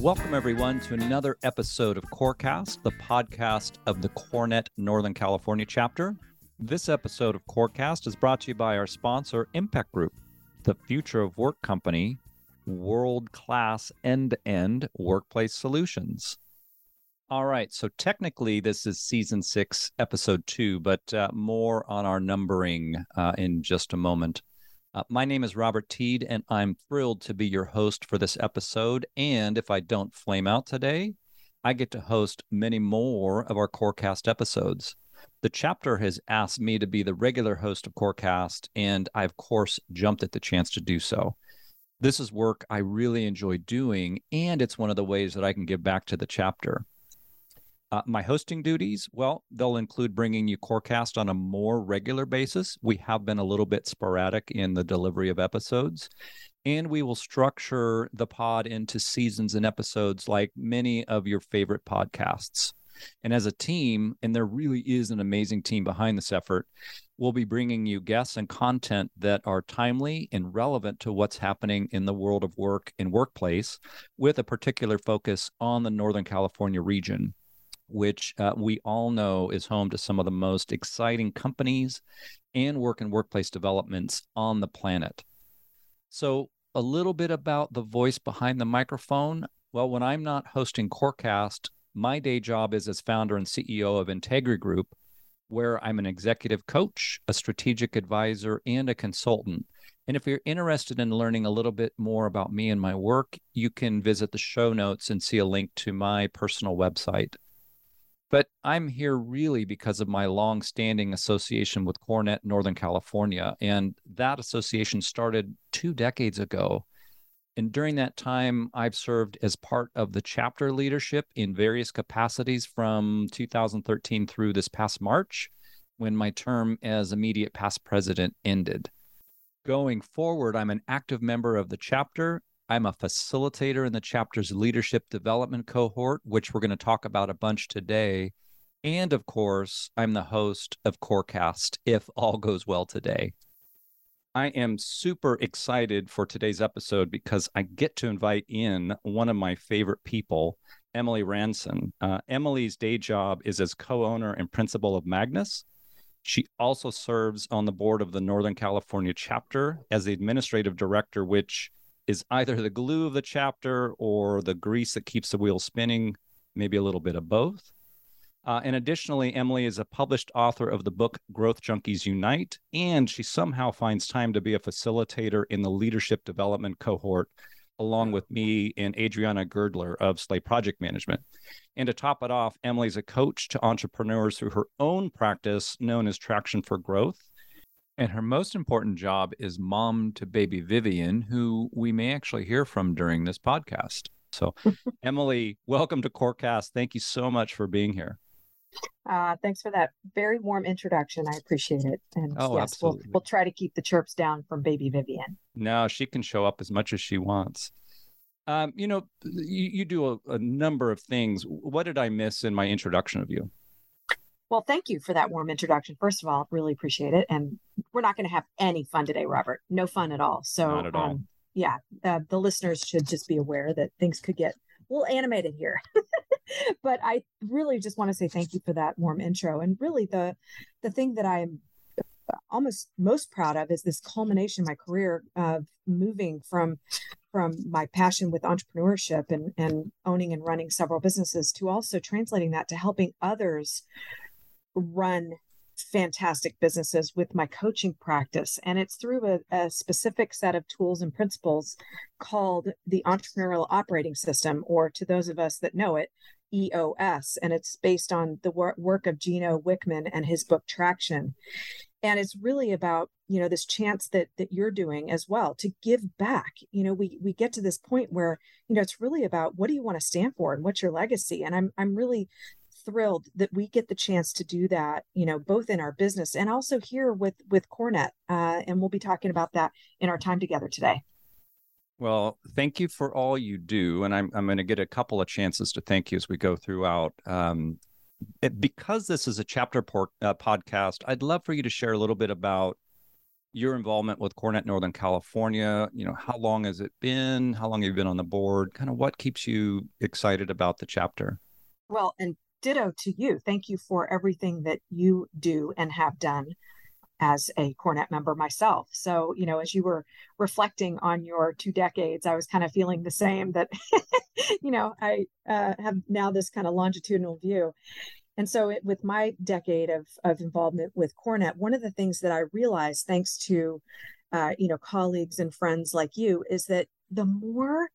Welcome, everyone, to another episode of Corecast, the podcast of the CoreNet Northern California chapter. This episode of Corecast is brought to you by our sponsor, Impact Group, the future of work company, world class end to end workplace solutions. All right, so technically, this is season six, episode two, but uh, more on our numbering uh, in just a moment. Uh, my name is Robert Teed, and I'm thrilled to be your host for this episode. And if I don't flame out today, I get to host many more of our Corecast episodes. The chapter has asked me to be the regular host of Corecast, and I, of course, jumped at the chance to do so. This is work I really enjoy doing, and it's one of the ways that I can give back to the chapter. Uh, my hosting duties, well, they'll include bringing you Corecast on a more regular basis. We have been a little bit sporadic in the delivery of episodes, and we will structure the pod into seasons and episodes like many of your favorite podcasts. And as a team, and there really is an amazing team behind this effort, we'll be bringing you guests and content that are timely and relevant to what's happening in the world of work and workplace with a particular focus on the Northern California region which uh, we all know is home to some of the most exciting companies and work and workplace developments on the planet. So, a little bit about the voice behind the microphone. Well, when I'm not hosting Corecast, my day job is as founder and CEO of Integri Group, where I'm an executive coach, a strategic advisor, and a consultant. And if you're interested in learning a little bit more about me and my work, you can visit the show notes and see a link to my personal website. But I'm here really because of my long-standing association with CoreNet Northern California, and that association started two decades ago. And during that time, I've served as part of the chapter leadership in various capacities from 2013 through this past March, when my term as immediate past president ended. Going forward, I'm an active member of the chapter I'm a facilitator in the chapter's leadership development cohort, which we're going to talk about a bunch today. And of course, I'm the host of Corecast, if all goes well today. I am super excited for today's episode because I get to invite in one of my favorite people, Emily Ranson. Uh, Emily's day job is as co owner and principal of Magnus. She also serves on the board of the Northern California chapter as the administrative director, which is either the glue of the chapter or the grease that keeps the wheel spinning, maybe a little bit of both. Uh, and additionally, Emily is a published author of the book Growth Junkies Unite, and she somehow finds time to be a facilitator in the leadership development cohort, along with me and Adriana Girdler of Slay Project Management. And to top it off, Emily's a coach to entrepreneurs through her own practice known as Traction for Growth. And her most important job is mom to baby Vivian, who we may actually hear from during this podcast. So, Emily, welcome to Corecast. Thank you so much for being here. Uh, thanks for that very warm introduction. I appreciate it. And oh, yes, absolutely. We'll, we'll try to keep the chirps down from baby Vivian. No, she can show up as much as she wants. Um, you know, you, you do a, a number of things. What did I miss in my introduction of you? Well, thank you for that warm introduction. First of all, really appreciate it. And we're not going to have any fun today, Robert. No fun at all. So, not at all. Um, yeah, uh, the listeners should just be aware that things could get a little animated here. but I really just want to say thank you for that warm intro. And really, the the thing that I'm almost most proud of is this culmination of my career of moving from from my passion with entrepreneurship and, and owning and running several businesses to also translating that to helping others run fantastic businesses with my coaching practice. And it's through a, a, specific set of tools and principles called the Entrepreneurial Operating System, or to those of us that know it, EOS. And it's based on the wor- work of Gino Wickman and his book Traction. And it's really about you know this chance that that you're doing as well to give back you know we we get to this point where you know it's really about what do you want to stand for and what's your legacy and i'm i'm really thrilled that we get the chance to do that you know both in our business and also here with with CoreNet uh, and we'll be talking about that in our time together today well thank you for all you do and i'm, I'm going to get a couple of chances to thank you as we go throughout um, it, because this is a chapter port, uh, podcast i'd love for you to share a little bit about your involvement with CoreNet Northern California. You know, how long has it been? How long have you been on the board? Kind of what keeps you excited about the chapter? Well, and ditto to you. Thank you for everything that you do and have done as a CoreNet member myself. So, you know, as you were reflecting on your two decades, I was kind of feeling the same that, you know, I uh, have now this kind of longitudinal view. And so, it, with my decade of, of involvement with CoreNet, one of the things that I realized, thanks to, uh, you know, colleagues and friends like you, is that the more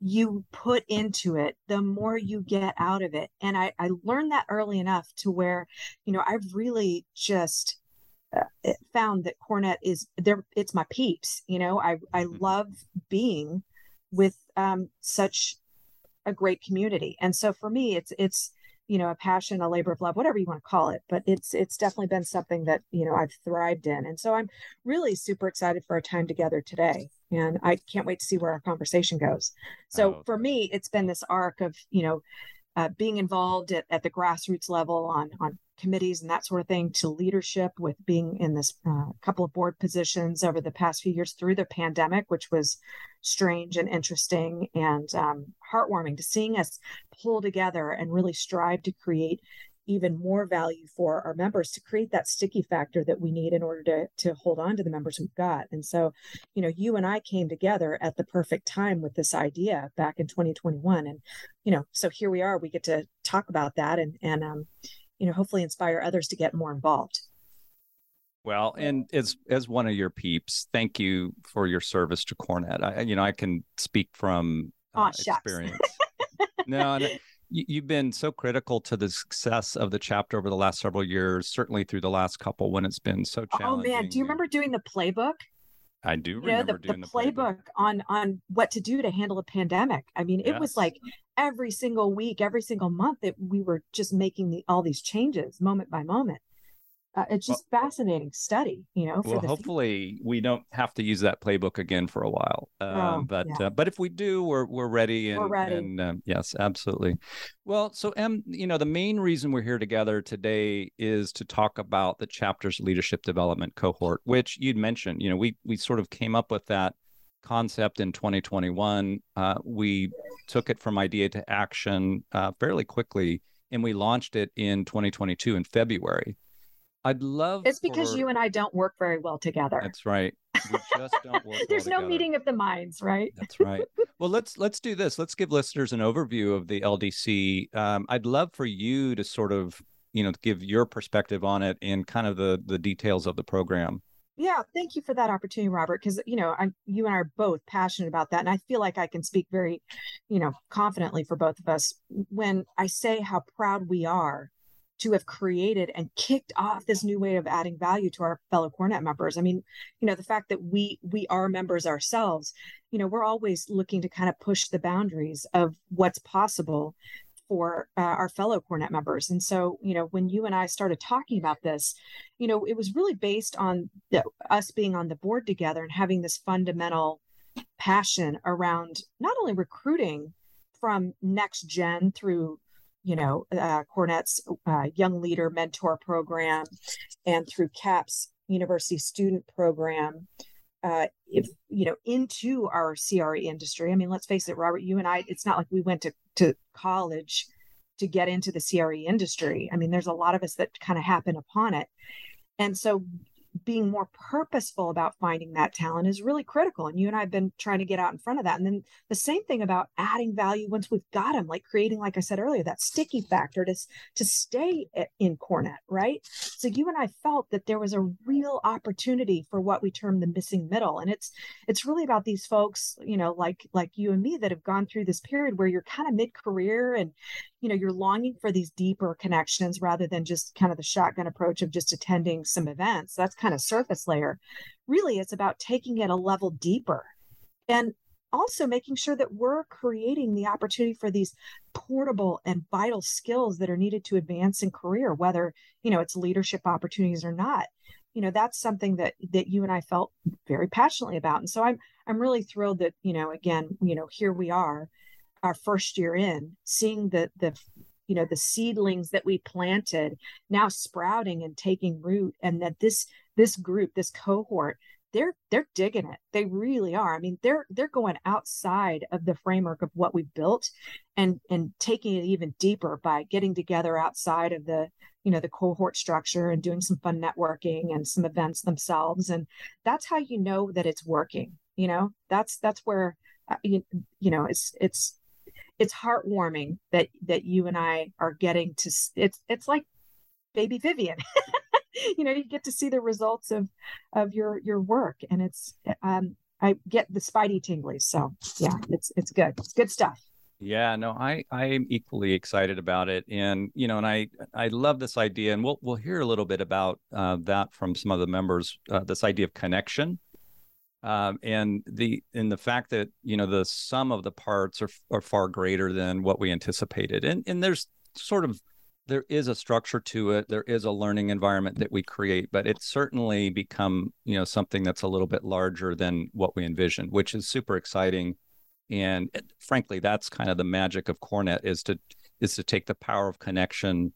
you put into it, the more you get out of it. And I, I learned that early enough to where, you know, I've really just uh, found that CoreNet is there. It's my peeps. You know, I I mm-hmm. love being with um, such a great community, and so for me, it's it's you know a passion, a labor of love, whatever you want to call it. But it's it's definitely been something that you know I've thrived in, and so I'm really super excited for our time together today, and I can't wait to see where our conversation goes. So oh. for me, it's been this arc of you know. Uh, being involved at, at the grassroots level on on committees and that sort of thing to leadership with being in this uh, couple of board positions over the past few years through the pandemic, which was strange and interesting and um, heartwarming to seeing us pull together and really strive to create even more value for our members to create that sticky factor that we need in order to to hold on to the members we've got. And so, you know, you and I came together at the perfect time with this idea back in 2021 and you know, so here we are we get to talk about that and and um you know hopefully inspire others to get more involved. Well and as as one of your peeps thank you for your service to CoreNet i you know i can speak from uh, oh, experience. No and you've been so critical to the success of the chapter over the last several years certainly through the last couple when it's been so challenging oh man. do you remember doing the playbook I do you remember know, the, the, the playbook, playbook, on on what to do to handle a pandemic. I mean, it yes. was like every single week, every single month that we were just making the, all these changes moment by moment uh, it's just well, fascinating study you know well hopefully future. we don't have to use that playbook again for a while um, oh, but yeah. uh, but if we do we're we're ready and, we're ready. and um, yes absolutely well so em you know the main reason we're here together today is to talk about the chapter's leadership development cohort which you'd mentioned you know we we sort of came up with that concept in 2021 uh, we took it from idea to action uh, fairly quickly and we launched it in 2022 in february I'd love. It's because for... you and I don't work very well together. That's right. We just don't work. There's well no meeting of the minds, right? That's right. Well, let's let's do this. Let's give listeners an overview of the LDC. Um, I'd love for you to sort of you know give your perspective on it and kind of the the details of the program. Yeah, thank you for that opportunity, Robert. Because you know, I, you and I are both passionate about that, and I feel like I can speak very, you know, confidently for both of us when I say how proud we are to have created and kicked off this new way of adding value to our fellow CoreNet members. I mean, you know, the fact that we we are members ourselves, you know, we're always looking to kind of push the boundaries of what's possible for uh, our fellow CoreNet members. And so, you know, when you and I started talking about this, you know, it was really based on the, us being on the board together and having this fundamental passion around not only recruiting from next gen through you know, uh, CoreNet's uh, Young Leader Mentor Program and through CAP's University Student Program, uh, if you know, into our CRE industry. I mean, let's face it, Robert, you and I, it's not like we went to, to college to get into the CRE industry. I mean, there's a lot of us that kind of happen upon it. And so being more purposeful about finding that talent is really critical. And you and I have been trying to get out in front of that. And then the same thing about adding value once we've got them, like creating, like I said earlier, that sticky factor to, to stay in CoreNet, right? So you and I felt that there was a real opportunity for what we term the missing middle. And it's it's really about these folks, you know, like like you and me that have gone through this period where you're kind of mid-career and you know you're longing for these deeper connections rather than just kind of the shotgun approach of just attending some events. That's kind of surface layer. Really it's about taking it a level deeper and also making sure that we're creating the opportunity for these portable and vital skills that are needed to advance in career whether you know it's leadership opportunities or not. You know that's something that that you and I felt very passionately about. And so I'm I'm really thrilled that you know again you know here we are our first year in, seeing the the you know the seedlings that we planted now sprouting and taking root and that this this group this cohort they're they're digging it. They really are. I mean they're they're going outside of the framework of what we've built and and taking it even deeper by getting together outside of the you know the cohort structure and doing some fun networking and some events themselves. And that's how you know that it's working you know? That's that's where uh, you, you know it's it's it's heartwarming that that you and I are getting to it's it's like baby Vivian. You know you get to see the results of of your your work and it's um I get the spidey tinglies so yeah it's it's good. It's good stuff. Yeah, no, I I am equally excited about it, and you know, and I I love this idea, and we'll we'll hear a little bit about uh, that from some of the members. Uh, this idea of connection, um, and the in the fact that you know the sum of the parts are are far greater than what we anticipated, and and there's sort of there is a structure to it. There is a learning environment that we create, but it's certainly become you know something that's a little bit larger than what we envisioned, which is super exciting and frankly that's kind of the magic of CoreNet is to is to take the power of connection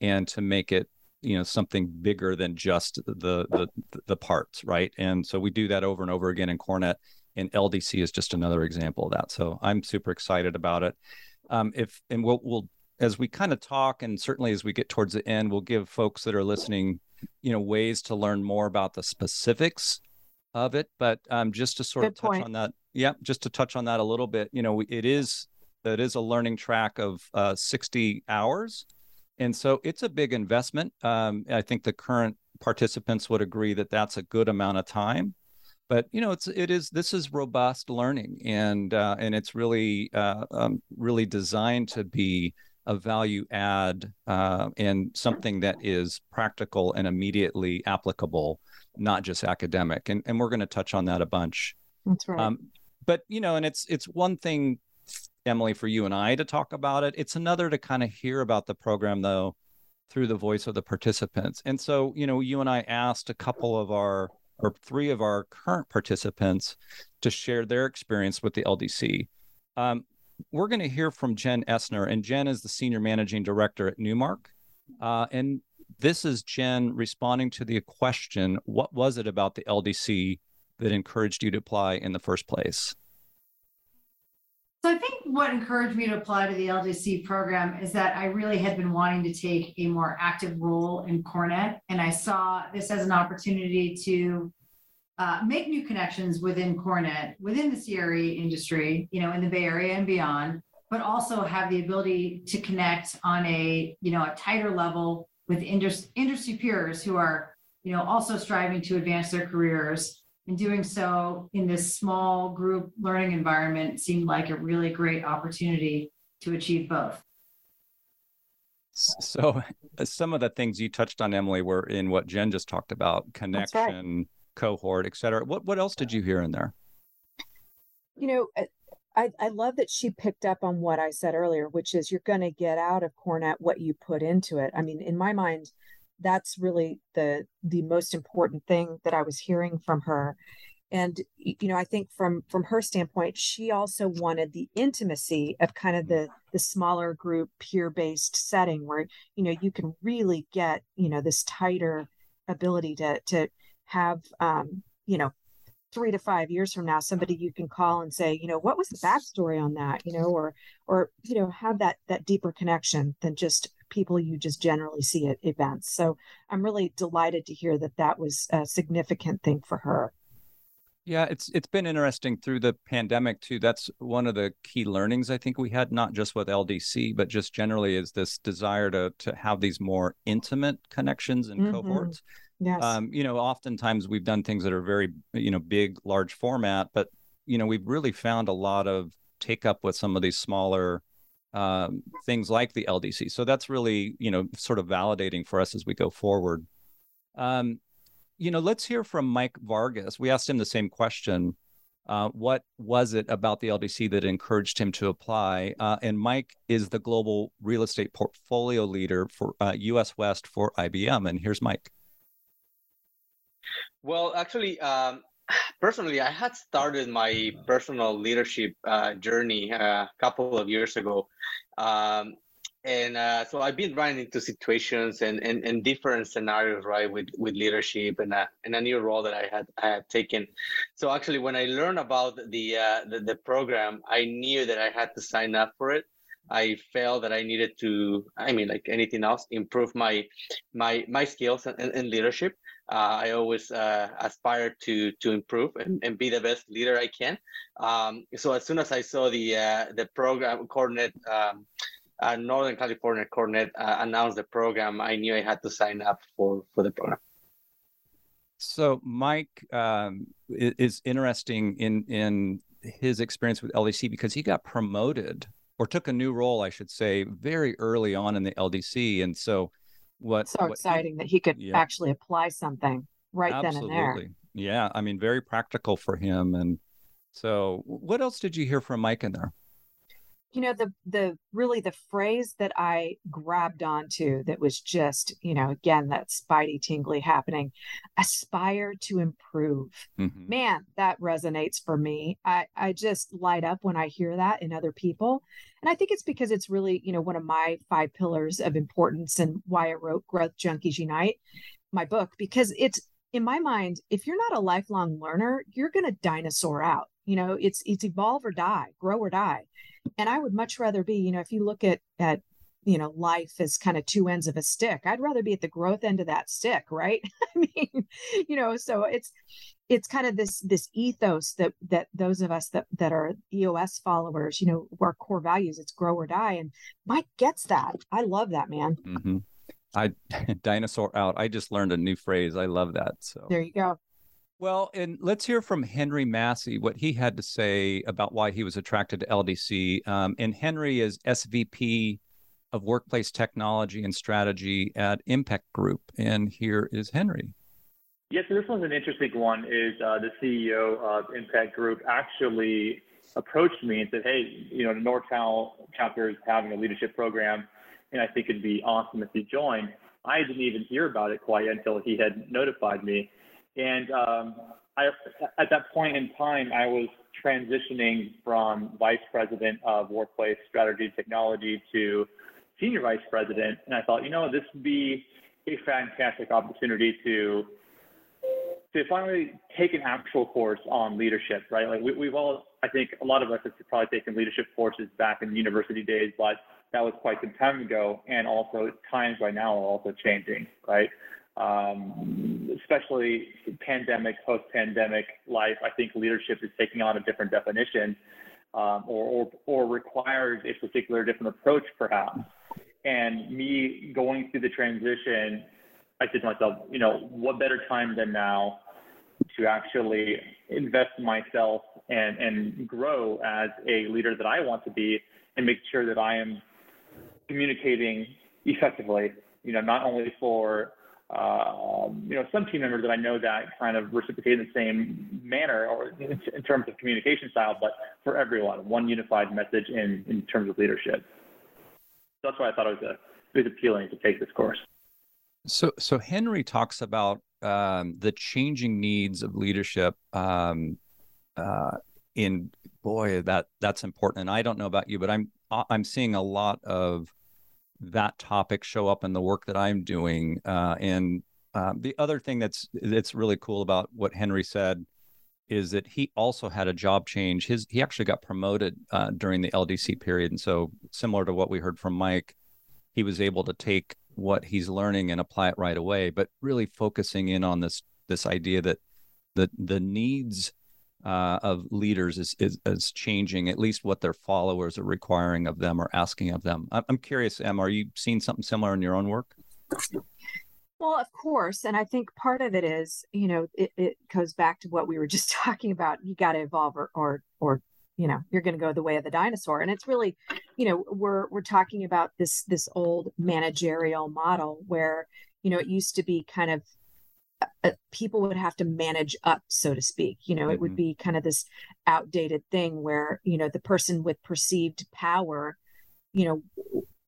and to make it you know something bigger than just the the the parts right? And so we do that over and over again in CoreNet and ldc is just another example of that. So i'm super excited about it. Um, if and we'll we'll as we kind of talk and certainly as we get towards the end we'll give folks that are listening you know ways to learn more about the specifics of it. But um, just to sort Good of touch point. on that yeah, just to touch on that a little bit, you know, it is it is a learning track of uh, 60 hours, and so it's a big investment. Um, I think the current participants would agree that that's a good amount of time. But you know, it's it is this is robust learning, and uh, and it's really uh, um, really designed to be a value add uh, and something that is practical and immediately applicable, not just academic. And and we're going to touch on that a bunch. That's right. Um, but you know, and it's it's one thing, Emily, for you and I to talk about it. It's another to kind of hear about the program though through the voice of the participants. And so, you know, you and I asked a couple of our or three of our current participants to share their experience with the LDC. Um, we're going to hear from Jen Essner, and Jen is the senior managing director at Newmark. Uh, and this is Jen responding to the question What was it about the LDC that encouraged you to apply in the first place? So I think what encouraged me to apply to the LDC program is that I really had been wanting to take a more active role in CoreNet, and I saw this as an opportunity to uh, make new connections within CoreNet, within the CRE industry, you know, in the Bay Area and beyond, but also have the ability to connect on a, you know, a tighter level with industry, industry peers who are, you know, also striving to advance their careers and doing so in this small group learning environment seemed like a really great opportunity to achieve both. So, uh, some of the things you touched on, Emily, were in what Jen just talked about connection, right. cohort, et cetera. What, what else did you hear in there? You know, uh, I, I love that she picked up on what I said earlier, which is you're going to get out of CoreNet what you put into it. I mean, in my mind, that's really the the most important thing that I was hearing from her. And you know, I think from from her standpoint, she also wanted the intimacy of kind of the the smaller group peer based setting where you know you can really get you know this tighter ability to to have um, you know three to five years from now somebody you can call and say you know what was the backstory on that you know or or you know have that that deeper connection than just people you just generally see at events. So I'm really delighted to hear that that was a significant thing for her. Yeah, it's it's been interesting through the pandemic too. That's one of the key learnings I think we had, not just with LDC, but just generally is this desire to to have these more intimate connections and mm-hmm. cohorts. Yes. Um, you know, oftentimes we've done things that are very, you know, big, large format, but you know, we've really found a lot of take up with some of these smaller um, things like the LDC. So that's really, you know, sort of validating for us as we go forward. Um, you know, let's hear from Mike Vargas. We asked him the same question. Uh, what was it about the LDC that encouraged him to apply? Uh, and Mike is the global real estate portfolio leader for uh, US West for IBM. And here's Mike. Well, actually, um, personally, I had started my personal leadership uh, journey uh, a couple of years ago. Um, and uh, so I've been running into situations and, and, and different scenarios, right, with, with leadership and a, and a new role that I had I had taken. So actually, when I learned about the, uh, the the program, I knew that I had to sign up for it. I felt that I needed to, I mean, like anything else, improve my my my skills and, and leadership. Uh, I always uh, aspire to to improve and, and be the best leader I can. Um, so as soon as I saw the uh, the program coordinate um, uh, Northern California CoreNet uh, announced the program, I knew I had to sign up for for the program. So Mike um, is interesting in in his experience with LDC because he got promoted or took a new role, I should say, very early on in the LDC, and so what so what exciting he, that he could yeah. actually apply something right absolutely. then and there. Yeah, I mean, very practical for him. And so, what else did you hear from Mike in there? You know the the really the phrase that i grabbed onto that was just you know again that spidey tingly happening aspire to improve. Mhm. man that resonates for me. I i just light up when i hear that in other people. And i think it's because it's really you know one of my five pillars of importance and why i wrote growth junkies unite my book because it's in my mind if you're not a lifelong learner you're going to dinosaur out. You know it's it's evolve or die grow or die and i would much rather be you know if you look at at you know life as kind of two ends of a stick i'd rather be at the growth end of that stick right i mean you know so it's it's kind of this this ethos that that those of us that that are eos followers you know our core values it's grow or die and mike gets that i love that man hmm I dinosaur out. I just learned a new phrase. I love that. So there you go Well, and let's hear from Henry Massey what he had to say about why he was attracted to LDC. Um, and Henry is SVP of Workplace Technology and Strategy at Impact Group. And here is Henry. Yeah, so this one's an interesting one. Is uh, the CEO of Impact Group actually approached me and said, "Hey, you know, the NorCal chapter is having a leadership program, and I think it'd be awesome if you joined." I didn't even hear about it quite until he had notified me, and um, I, at that point in time, I was transitioning from vice president of workplace strategy technology to senior vice president, and I thought, you know, this would be a fantastic opportunity to to finally take an actual course on leadership, right? Like we, we've all, I think a lot of us have probably taken leadership courses back in university days, but that was quite some time ago. And also times right now are also changing, right? Um, especially pandemic, post-pandemic life, I think leadership is taking on a different definition um, or, or, or requires a particular different approach perhaps. And me going through the transition, I said to myself, you know, what better time than now to actually invest in myself and, and grow as a leader that I want to be and make sure that I am communicating effectively, you know, not only for, uh, you know, some team members that I know that kind of reciprocate in the same manner or in, in terms of communication style, but for everyone, one unified message in, in terms of leadership. So that's why I thought it was, a, it was appealing to take this course. So, so Henry talks about um, the changing needs of leadership. Um, uh, in boy, that that's important. And I don't know about you, but I'm I'm seeing a lot of that topic show up in the work that I'm doing. Uh, and um, the other thing that's that's really cool about what Henry said is that he also had a job change. His he actually got promoted uh, during the LDC period, and so similar to what we heard from Mike, he was able to take what he's learning and apply it right away. But really focusing in on this this idea that the the needs uh, of leaders is, is is changing. At least what their followers are requiring of them or asking of them. I'm, curious, Em, are you seeing something similar in your own work? Well, of course. And I think part of it is, you know, it, it goes back to what we were just talking about. You got to evolve or, or, or, you know, you're going to go the way of the dinosaur. And it's really, you know, we're, we're talking about this, this old managerial model where, you know, it used to be kind of people would have to manage up, so to speak. You know, it would Mhm. be kind of this outdated thing where, you know, the person with perceived power, you know,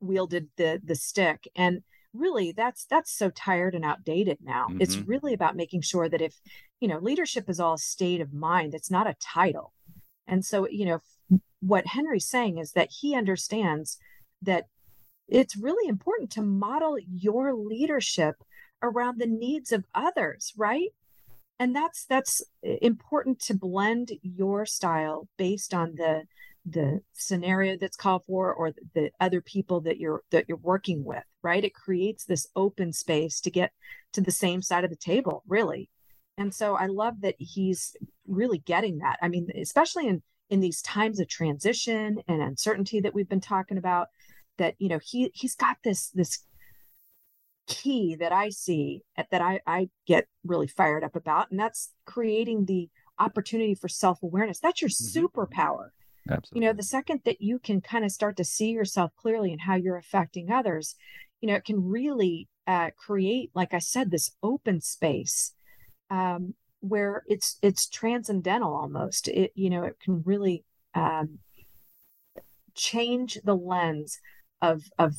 wielded the, the stick. And, really that's that's so tired and outdated now it's Mhm. really about making sure that if you know leadership is all state of mind it's not a title and so you know what henry's saying is that he understands that it's really important to model your leadership around the needs of others, right? And that's that's uh, important to blend your style based on the the scenario that's called for or the other people that you're that you're working with right? It creates this open space to get to the same side of the table really. And so i love that he's really getting that. I mean especially in in these times of transition and uncertainty that we've been talking about that you know he he's got this this key that i see that i i get really fired up about and that's creating the opportunity for self-awareness that's your mm-hmm. superpower Absolutely. You know, the second that you can kind of start to see yourself clearly and how you're affecting others, you know, it can really uh, create, like I said, this open space um, where it's it's transcendental almost. It you know, it can really um, change the lens of of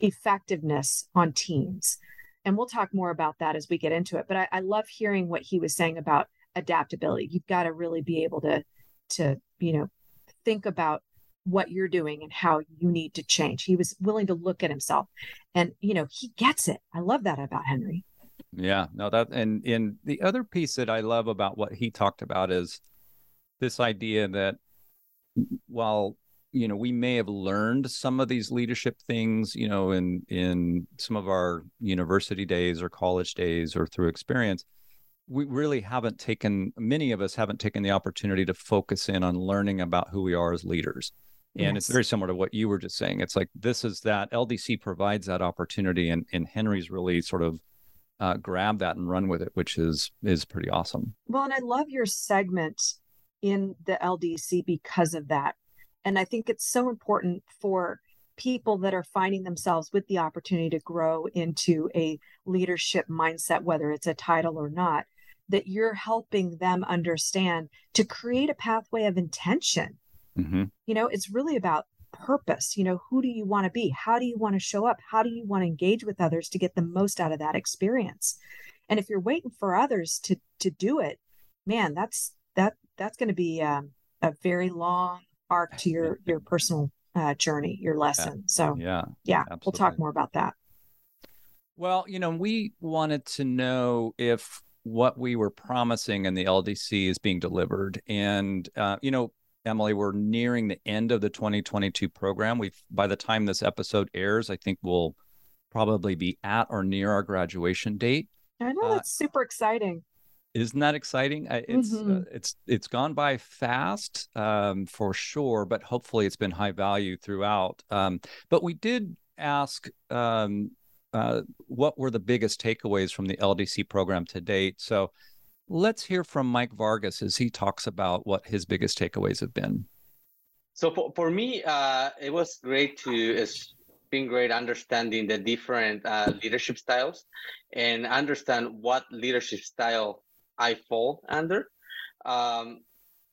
effectiveness on teams. And we'll talk more about that as we get into it. But I, I love hearing what he was saying about adaptability. You've got to really be able to to you know think about what you're doing and how you need to change. He was willing to look at himself and you know, he gets it. I love that about Henry. Yeah, no that and in the other piece that I love about what he talked about is this idea that while you know we may have learned some of these leadership things you know in in some of our university days or college days or through experience. We really haven't taken many of us haven't taken the opportunity to focus in on learning about who we are as leaders. And yes. it's very similar to what you were just saying. It's like this is that ldc provides that opportunity and, and henry's really sort of uh, grab that and run with it which is is pretty awesome. Well and i love your segment in the ldc because of that and i think it's so important for people that are finding themselves with the opportunity to grow into a leadership mindset whether it's a title or not that you're helping them understand to create a pathway of intention. Mm-hmm. You know, it's really about purpose. You know, who do you want to be? How do you want to show up? How do you want to engage with others to get the most out of that experience? And if you're waiting for others to to do it, man, that's that that's going to be um, a very long arc to your your personal uh, journey, your lesson. So yeah, yeah, absolutely. we'll talk more about that. Well, you know, we wanted to know if what we were promising in the LDC is being delivered. And, uh, you know, Emily, we're nearing the end of the 2022 program. We've, by the time this episode airs, I think we'll probably be at or near our graduation date. I know uh, it's super exciting. Isn't that exciting? It's uh, mm-hmm. uh, it's it's gone by fast um, for sure, but hopefully it's been high value throughout. Um, but we did ask um, uh, what were the biggest takeaways from the LDC program to date. So let's hear from Mike Vargas as he talks about what his biggest takeaways have been. So for, for me, uh, it was great to, it's been great understanding the different uh, leadership styles and understand what leadership style I fall under, um,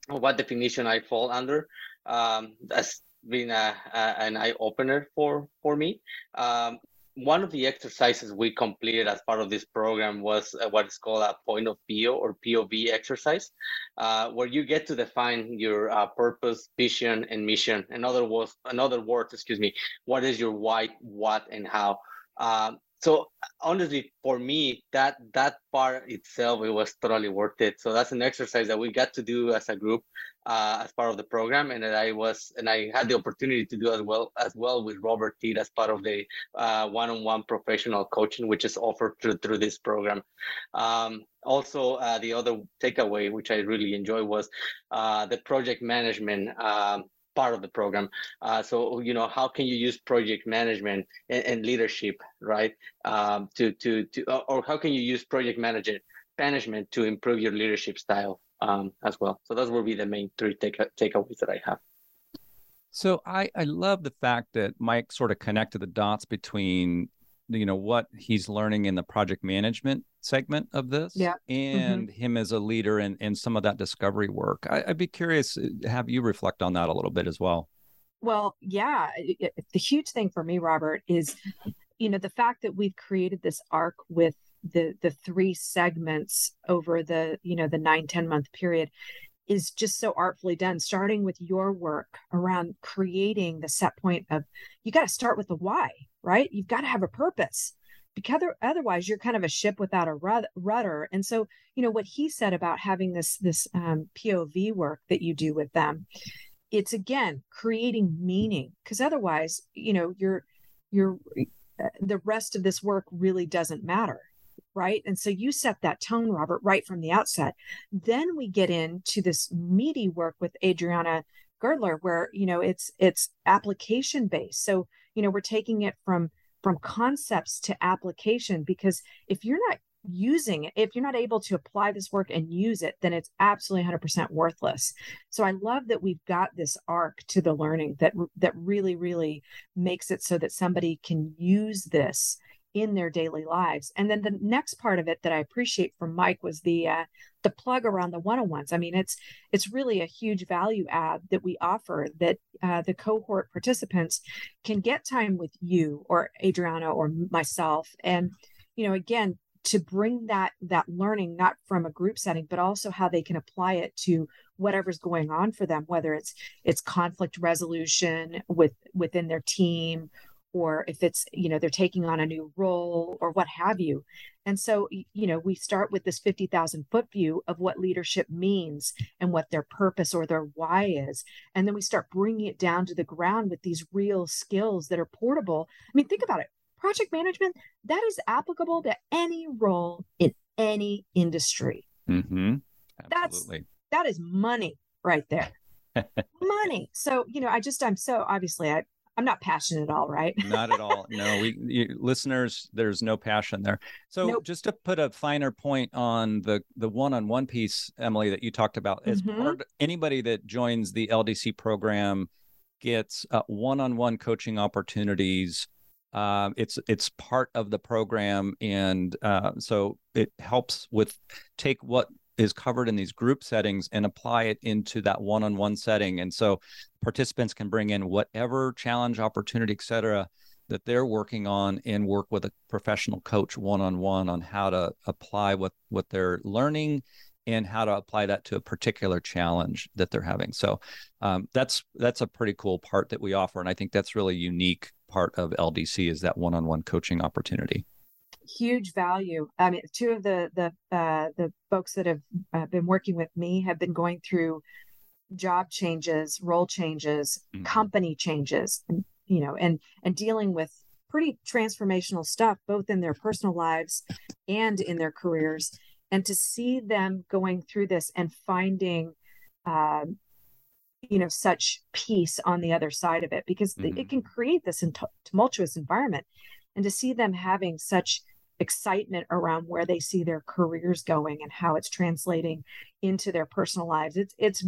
what definition I fall under. Um, that's been a, a, an eye opener for for me. Um, one of the exercises we completed as part of this program was uh, what is called a point of view or POV exercise, uh, where you get to define your uh, purpose, vision, and mission. In other words, another word, excuse me, what is your why, what, and how. Um, so honestly for me that that part itself it was totally worth it. So that's an exercise that we got to do as a group uh, as part of the program and that i was and i had the opportunity to do as well as well with robert Teed as part of the uh, one-on-one professional coaching which is offered through, through this program. Um, also uh, the other takeaway which i really enjoy was uh, the project management um, part of the program. Uh, so you know, how can you use project management and, and leadership, right? Um, to to to, or how can you use project management management to improve your leadership style um, as well? So those will be the main three take takeaways that I have. So I I love the fact that Mike sort of connected the dots between you know what he's learning in the project management segment of this yeah mm-hmm. and mm-hmm. him as a leader and and some of that discovery work I, would be curious uh, have you reflect on that a little bit as well well yeah it, the huge thing for me robert is you know the fact that we've created this arc with the the three segments over the you know the nine ten month period is just so artfully done, starting with your work around creating the set point of you got to start with the why, right? You've got to have a purpose because otherwise you're kind of a ship without a rudder. And so, you know, what he said about having this this um, POV work that you do with them, it's again creating meaning because otherwise, you know, you're you're uh, the rest of this work really doesn't matter right? And so you set that tone, Robert, right from the outset. Then we get into this meaty work with Adriana Girdler, where you know it's it's application based. So you know we're taking it from from concepts to application because if you're not using it, if you're not able to apply this work and use it, then it's absolutely 100% worthless. So I love that we've got this arc to the learning that that really really makes it so that somebody can use this in their daily lives. And then the next part of it that I appreciate from Mike was the uh, the plug around the one-on-ones. I mean, it's it's really a huge value add that we offer that uh, the cohort participants can get time with you or Adriana or myself, and you know, again, to bring that that learning not from a group setting, but also how they can apply it to whatever's going on for them, whether it's it's conflict resolution with within their team or if it's you know they're taking on a new role or what have you. And so you know we start with this 50,000 foot view of what leadership means and what their purpose or their why is. And then we start bringing it down to the ground with these real skills that are portable. I mean think about it. Project management that is applicable to any role in any industry. Mm-hmm. that's that is money right there. Money. So you know i just i'm so obviously i I'm not passionate at all, right? not at all. No, we you, listeners, there's no passion there. So nope. just to put a finer point on the the one-on-one piece, Emily, that you talked about, as mm-hmm. part anybody that joins the LDC program gets uh, one-on-one coaching opportunities. Um, it's it's part of the program, and uh, so it helps with take what is covered in these group settings and apply it into that one-on-one setting. And so participants can bring in whatever challenge opportunity etc that they're working on and work with a professional coach one-on-one on how to apply what what they're learning and how to apply that to a particular challenge that they're having. So um, that's that's a pretty cool part that we offer. And i think that's really unique part of ldc is that one-on-one coaching opportunity huge value. I mean, two of the the uh, the folks that have uh, been working with me have been going through job changes, role changes, mm-hmm. company changes, and you know, and and dealing with pretty transformational stuff, both in their personal lives and in their careers. And to see them going through this and finding, uh, you know, such peace on the other side of it, because mm-hmm. it can create this tumultuous environment. And to see them having such excitement around where they see their careers going and how it's translating into their personal lives. It's it's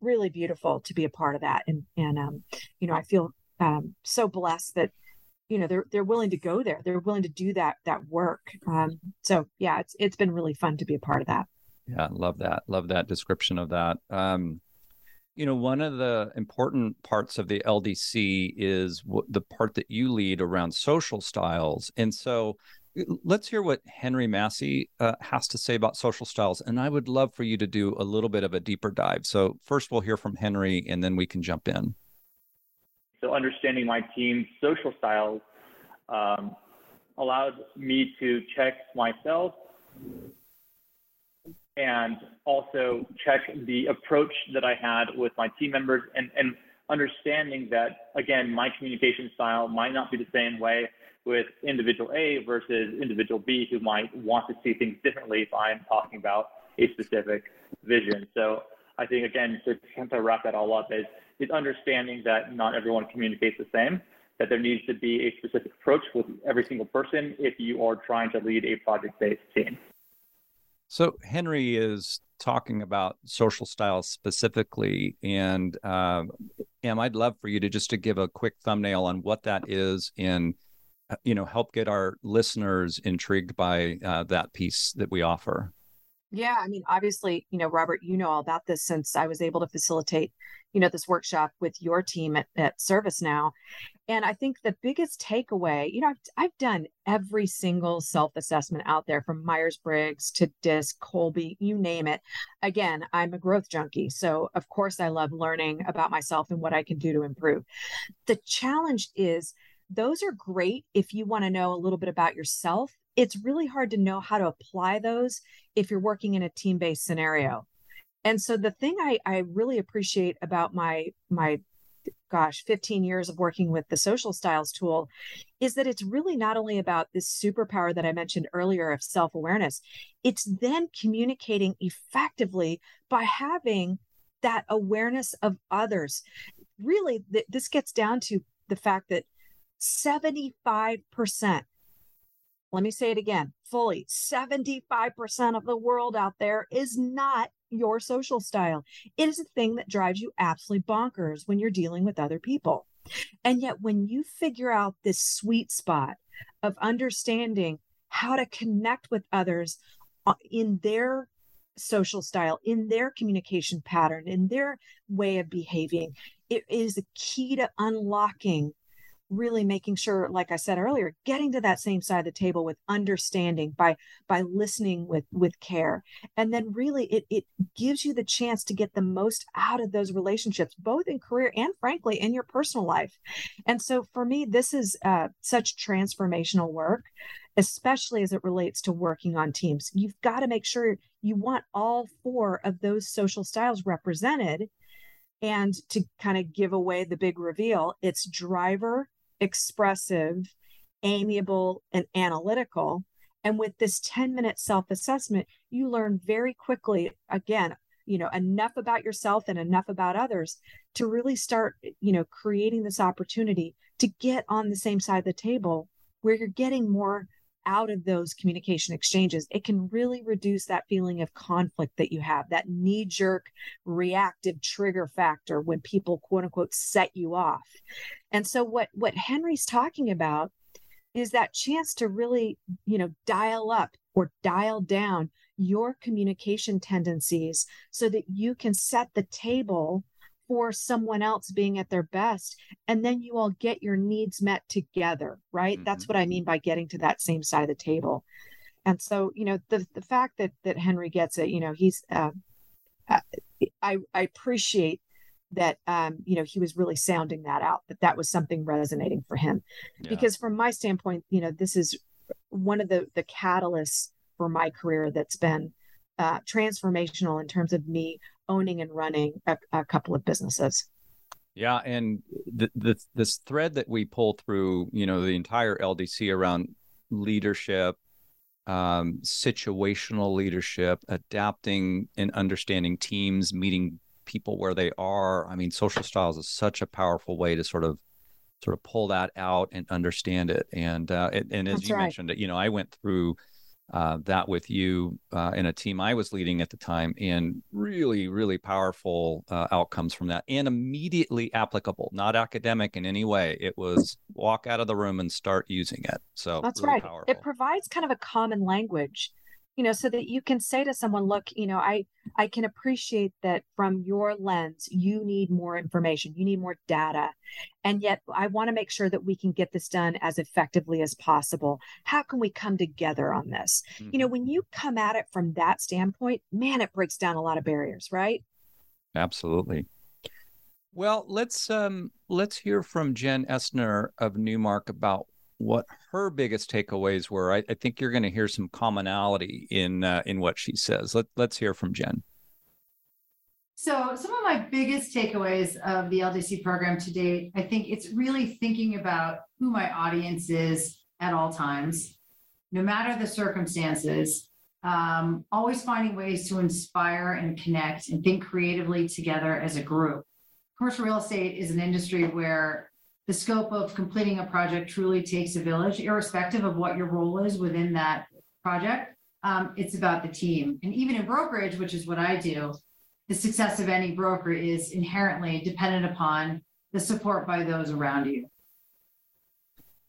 really beautiful to be a part of that, and and um, you know I feel um, so blessed that you know they're they're willing to go there. They're willing to do that that work. Um, so yeah, it's it's been really fun to be a part of that. Yeah, love that. Love that description of that. Um, you know, one of the important parts of the LDC is w- the part that you lead around social styles. And so let's hear what Henry Massey uh, has to say about social styles. And I would love for you to do a little bit of a deeper dive. So, first, we'll hear from Henry and then we can jump in. So, understanding my team's social styles um, allowed me to check myself and also check the approach that I had with my team members and, and understanding that, again, my communication style might not be the same way with individual A versus individual B who might want to see things differently if I'm talking about a specific vision. So I think again to kind of wrap that all up is is understanding that not everyone communicates the same, that there needs to be a specific approach with every single person if you are trying to lead a project-based team. So Henry is talking about social styles specifically, and um, Em, I'd love for you to just to give a quick thumbnail on what that is in uh, you know help get our listeners intrigued by uh, that piece that we offer Yeah, I mean, obviously, you know, Robert, you know all about this since I was able to facilitate, you know, this workshop with your team at, at ServiceNow. And I think the biggest takeaway, you know, I've, I've done every single self assessment out there from Myers Briggs to DISC, Kolbe you name it. Again, I'm a growth junkie. So, of course, I love learning about myself and what I can do to improve. The challenge is, those are great if you want to know a little bit about yourself it's really hard to know how to apply those if you're working in a team-based scenario. And so the thing I, I really appreciate about my my gosh 15 years of working with the social styles tool is that it's really not only about this superpower that i mentioned earlier of self-awareness it's then communicating effectively by having that awareness of others really th- this gets down to the fact that 75% let me say it again fully 75% of the world out there is not your social style. It is a thing that drives you absolutely bonkers when you're dealing with other people. And yet, when you figure out this sweet spot of understanding how to connect with others uh, in their social style, in their communication pattern, in their way of behaving, it is a key to unlocking really making sure like i said earlier getting to that same side of the table with understanding by by listening with with care. And then really it it gives you the chance to get the most out of those relationships both in career and frankly in your personal life. And so for me this is uh, such transformational work especially as it relates to working on teams. You've got to make sure you want all four of those social styles represented and to kind of give away the big reveal, it's driver, expressive, amiable, and analytical. And with this 10 minute self assessment, you learn very quickly, again, you know, enough about yourself and enough about others to really start, you know, creating this opportunity to get on the same side of the table where you're getting more out of those communication exchanges, it can really reduce that feeling of conflict that you have, that knee jerk reactive trigger factor when people quote unquote set you off. And so what what Henry's talking about is that chance to really, you know, dial up or dial down your communication tendencies so that you can set the table for someone else being at their best and then you all get your needs met together right mm-hmm. that's what i mean by getting to that same side of the table and so you know the the fact that that henry gets it you know he's uh, uh i i appreciate that um you know he was really sounding that out that that was something resonating for him yeah. because from my standpoint you know this is one of the the catalysts for my career that's been uh, transformational in terms of me owning and running a, a couple of businesses. Yeah, and the, the this thread that we pull through, you know, the entire LDC around leadership, um, situational leadership, adapting and understanding teams, meeting people where they are. I mean, social styles is such a powerful way to sort of sort of pull that out and understand it. And uh, it, and as That's you right. mentioned, you know, I went through uh, that with you uh, in a team I was leading at the time, and really, really powerful uh, outcomes from that, and immediately applicable, not academic in any way. It was walk out of the room and start using it. So that's really right. Powerful. It provides kind of a common language you know so that you can say to someone look you know i i can appreciate that from your lens you need more information you need more data and yet i want to make sure that we can get this done as effectively as possible how can we come together on this mm-hmm. you know mm-hmm. when you come at it from that standpoint man it breaks down a lot of barriers right absolutely well let's um let's hear from jen essner of newmark about what her biggest takeaways were. I, I think you're going to hear some commonality in uh, in what she says. Let, let's hear from Jen. So, some of my biggest takeaways of the LDC program to date, I think it's really thinking about who my audience is at all times, no matter the circumstances. Um, always finding ways to inspire and connect and think creatively together as a group. Commercial real estate is an industry where the scope of completing a project truly takes a village, irrespective of what your role is within that project. Um, it's about the team. And even in brokerage, which is what I do, the success of any broker is inherently dependent upon the support by those around you.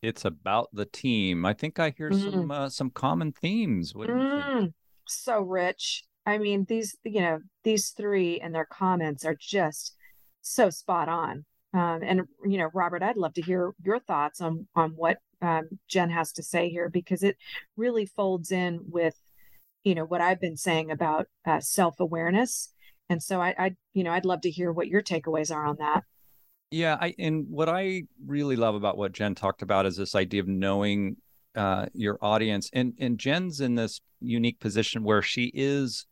It's about the team. I think I hear mm. some uh, some common themes. What do you mm. think? So rich. I mean, these, you know, these three and their comments are just so spot on. Um, and you know, Robert, I'd love to hear your thoughts on on what um, Jen has to say here because it really folds in with, you know, what I've been saying about uh, self awareness. And so I, I, you know, I'd love to hear what your takeaways are on that. Yeah, I and what I really love about what Jen talked about is this idea of knowing uh, your audience, and and Jen's in this unique position where she is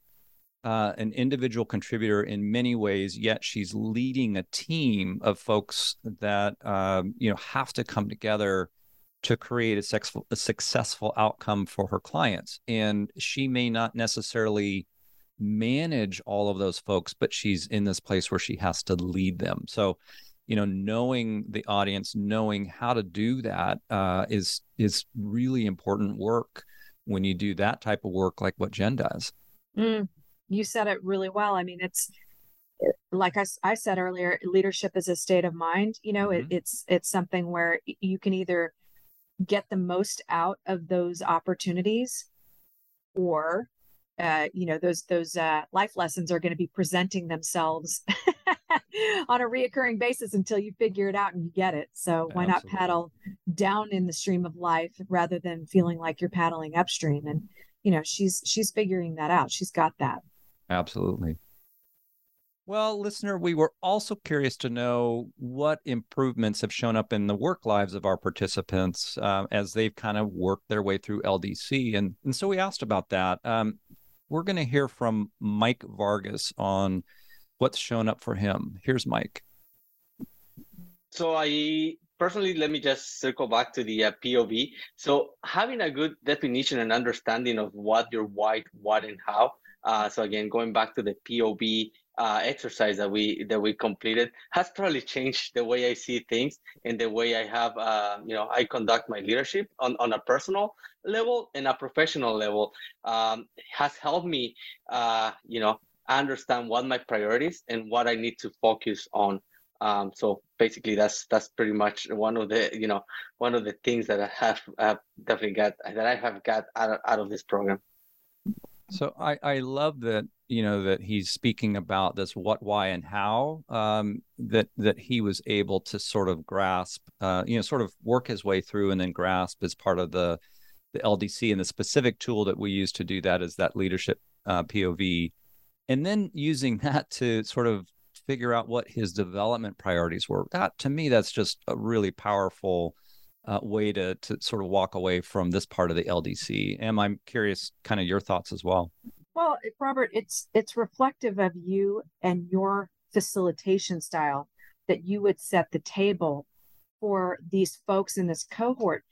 uh, an individual contributor in many ways, yet she's leading a team of folks that um, you know have to come together to create a, a successful outcome for her clients. And she may not necessarily manage all of those folks, but she's in this place where she has to lead them. So, you know, knowing the audience, knowing how to do that uh, is is really important work when you do that type of work, like what Jen does. Mm, you said it really well. I mean, it's like I, I said earlier, leadership is a state of mind. You know, mm-hmm. it, it's it's something where you can either get the most out of those opportunities, or uh, you know, those those uh, life lessons are going to be presenting themselves on a reoccurring basis until you figure it out and you get it. So why Absolutely. not paddle down in the stream of life rather than feeling like you're paddling upstream? And you know, she's she's figuring that out. She's got that. Absolutely. Well, listener, we were also curious to know what improvements have shown up in the work lives of our participants uh, as they've kind of worked their way through LDC. And, and so we asked about that. Um, we're going to hear from Mike Vargas on what's shown up for him. Here's Mike. So I personally, let me just circle back to the uh, POV. So having a good definition and understanding of what your why, what, and how uh, so again, going back to the POV uh, exercise that we that we completed has probably changed the way I see things and the way I have uh, you know I conduct my leadership on, on a personal level and a professional level um, has helped me uh, you know understand what my priorities and what I need to focus on. Um, so basically, that's that's pretty much one of the you know one of the things that I have definitely got that I have got out of, out of this program. So I, I love that you know that he's speaking about this what why and how um, that that he was able to sort of grasp uh, you know sort of work his way through and then grasp as part of the the LDC and the specific tool that we use to do that is that leadership uh, POV and then using that to sort of figure out what his development priorities were. That to me that's just a really powerful uh, way to to sort of walk away from this part of the LDC. Am I'm curious, kind of your thoughts as well. Well, Robert, it's it's reflective of you and your facilitation style that you would set the table for these folks in this cohort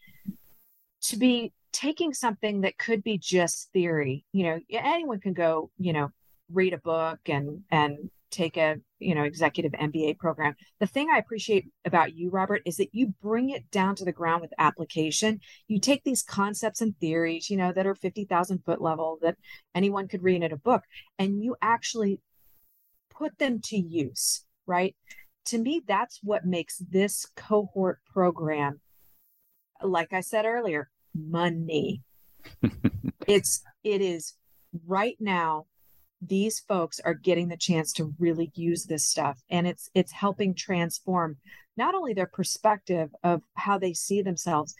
to be taking something that could be just theory. You know, anyone can go, you know, read a book and and take a you know executive MBA program. The thing I appreciate about you, Robert, is that you bring it down to the ground with application. You take these concepts and theories, you know, that are fifty thousand foot level that anyone could read in a book, and you actually put them to use. Right? To me, that's what makes this cohort program, like I said earlier, money. it's it is right now these folks are getting the chance to really use this stuff and it's it's helping transform not only their perspective of how they see themselves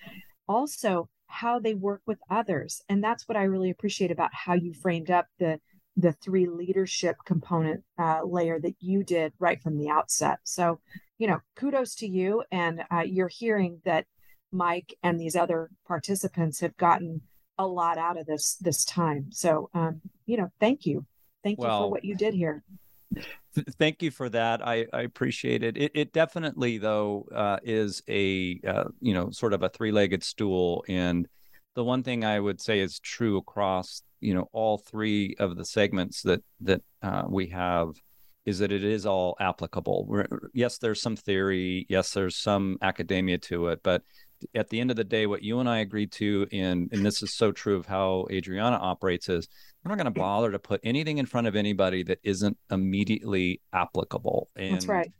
also how they work with others. And that's what i really appreciate about how you framed up the the three leadership component uh, layer that you did right from the outset. So you know kudos to you and uh, you're hearing that mike and these other participants have gotten a lot out of this this time. So um, you know thank you Thank well, you for what you did here. thank you for that. I, I appreciate it. it. It definitely, though, uh, is a uh, you know sort of a three-legged stool, and the one thing I would say is true across you know all three of the segments that that uh, we have is that it is all applicable. We're, yes, there's some theory. Yes, there's some academia to it, but at the end of the day, what you and I agreed to, and and this is so true of how Adriana operates, is we're not going to bother to put anything in front of anybody that isn't immediately applicable. And that's right.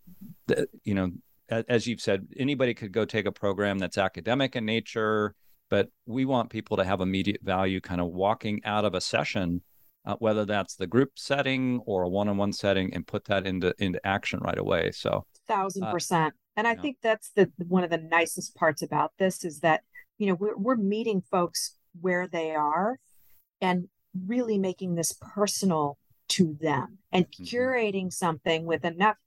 The, you know, as you've said, anybody could go take a program that's academic in nature, but we want people to have immediate value, kind of walking out of a session uh, whether that's the group setting or a one-on-one setting, and put that into into action right away. So, thousand uh, percent. And I yeah. think that's the one of the nicest parts about this is that you know we're we're meeting folks where they are, and really making this personal to them and mm-hmm. curating something with enough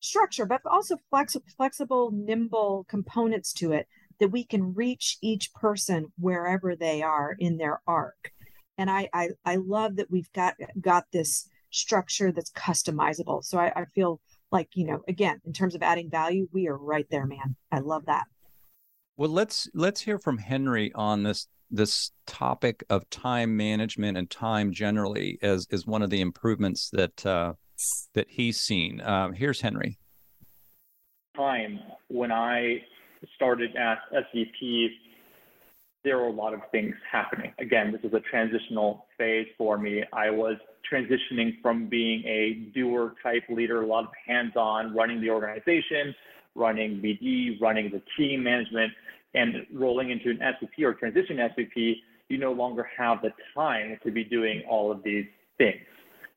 structure, but also flex- flexible, nimble components to it that we can reach each person wherever they are in their arc. And I I, I love that we've got got this structure that's customizable. So I, I feel like, you know, again, in terms of adding value, we are right there, man. I love that. Well, let's let's hear from Henry on this this topic of time management and time generally as is one of the improvements that uh, that he's seen. Um, here's Henry. Time when I started at SVP, there were a lot of things happening. Again, this was a transitional phase for me. I was transitioning from being a doer type leader, a lot of hands on, running the organization, running BD, running the team management, and rolling into an SVP or transition SVP, you no longer have the time to be doing all of these things.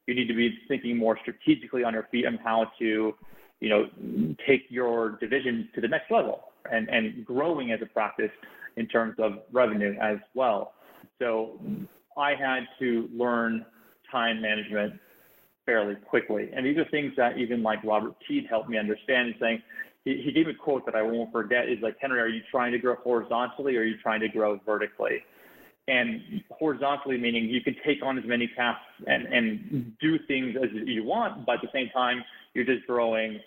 You need to be thinking more strategically on your feet on how to, you know, take your division to the next level and, and growing as a practice in terms of revenue as well. So I had to learn time management fairly quickly. And these are things that even like Robert Teed helped me understand, and saying, he, he gave a quote that I won't forget is like, Henry, are you trying to grow horizontally or are you trying to grow vertically? And horizontally meaning you can take on as many tasks and, and do things as you want, but at the same time, you're just growing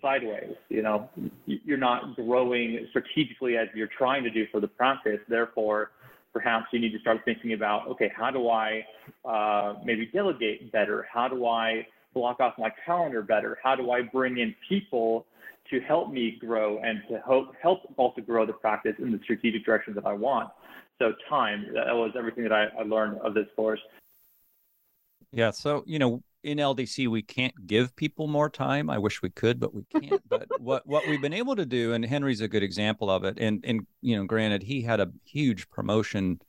sideways. You know, you're not growing strategically as you're trying to do for the practice. Therefore, perhaps you need to start thinking about, okay, how do I uh, maybe delegate better? How do I block off my calendar better? How do I bring in people to help me grow and to help help also grow the practice in the strategic direction that I want. So time, that was everything that I, I learned of this course. Yeah. So, you know, in LDC, we can't give people more time. I wish we could, but we can't. but what, what we've been able to do, and Henry's a good example of it. And, and, you know, granted, he had a huge promotion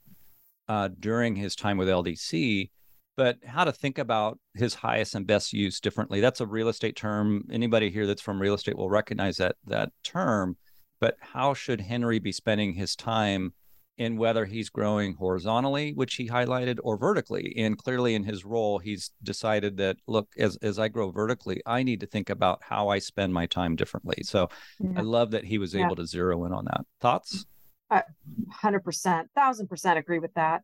uh, during his time with LDC, but how to think about his highest and best use differently. That's a real estate term. Anybody here that's from real estate will recognize that that term. But how should Henry be spending his time in whether he's growing horizontally, which he highlighted, or vertically? And clearly in his role, he's decided that look, as as I grow vertically, I need to think about how I spend my time differently. So yeah. I love that he was yeah. able to zero in on that. Thoughts? Hundred percent, thousand percent agree with that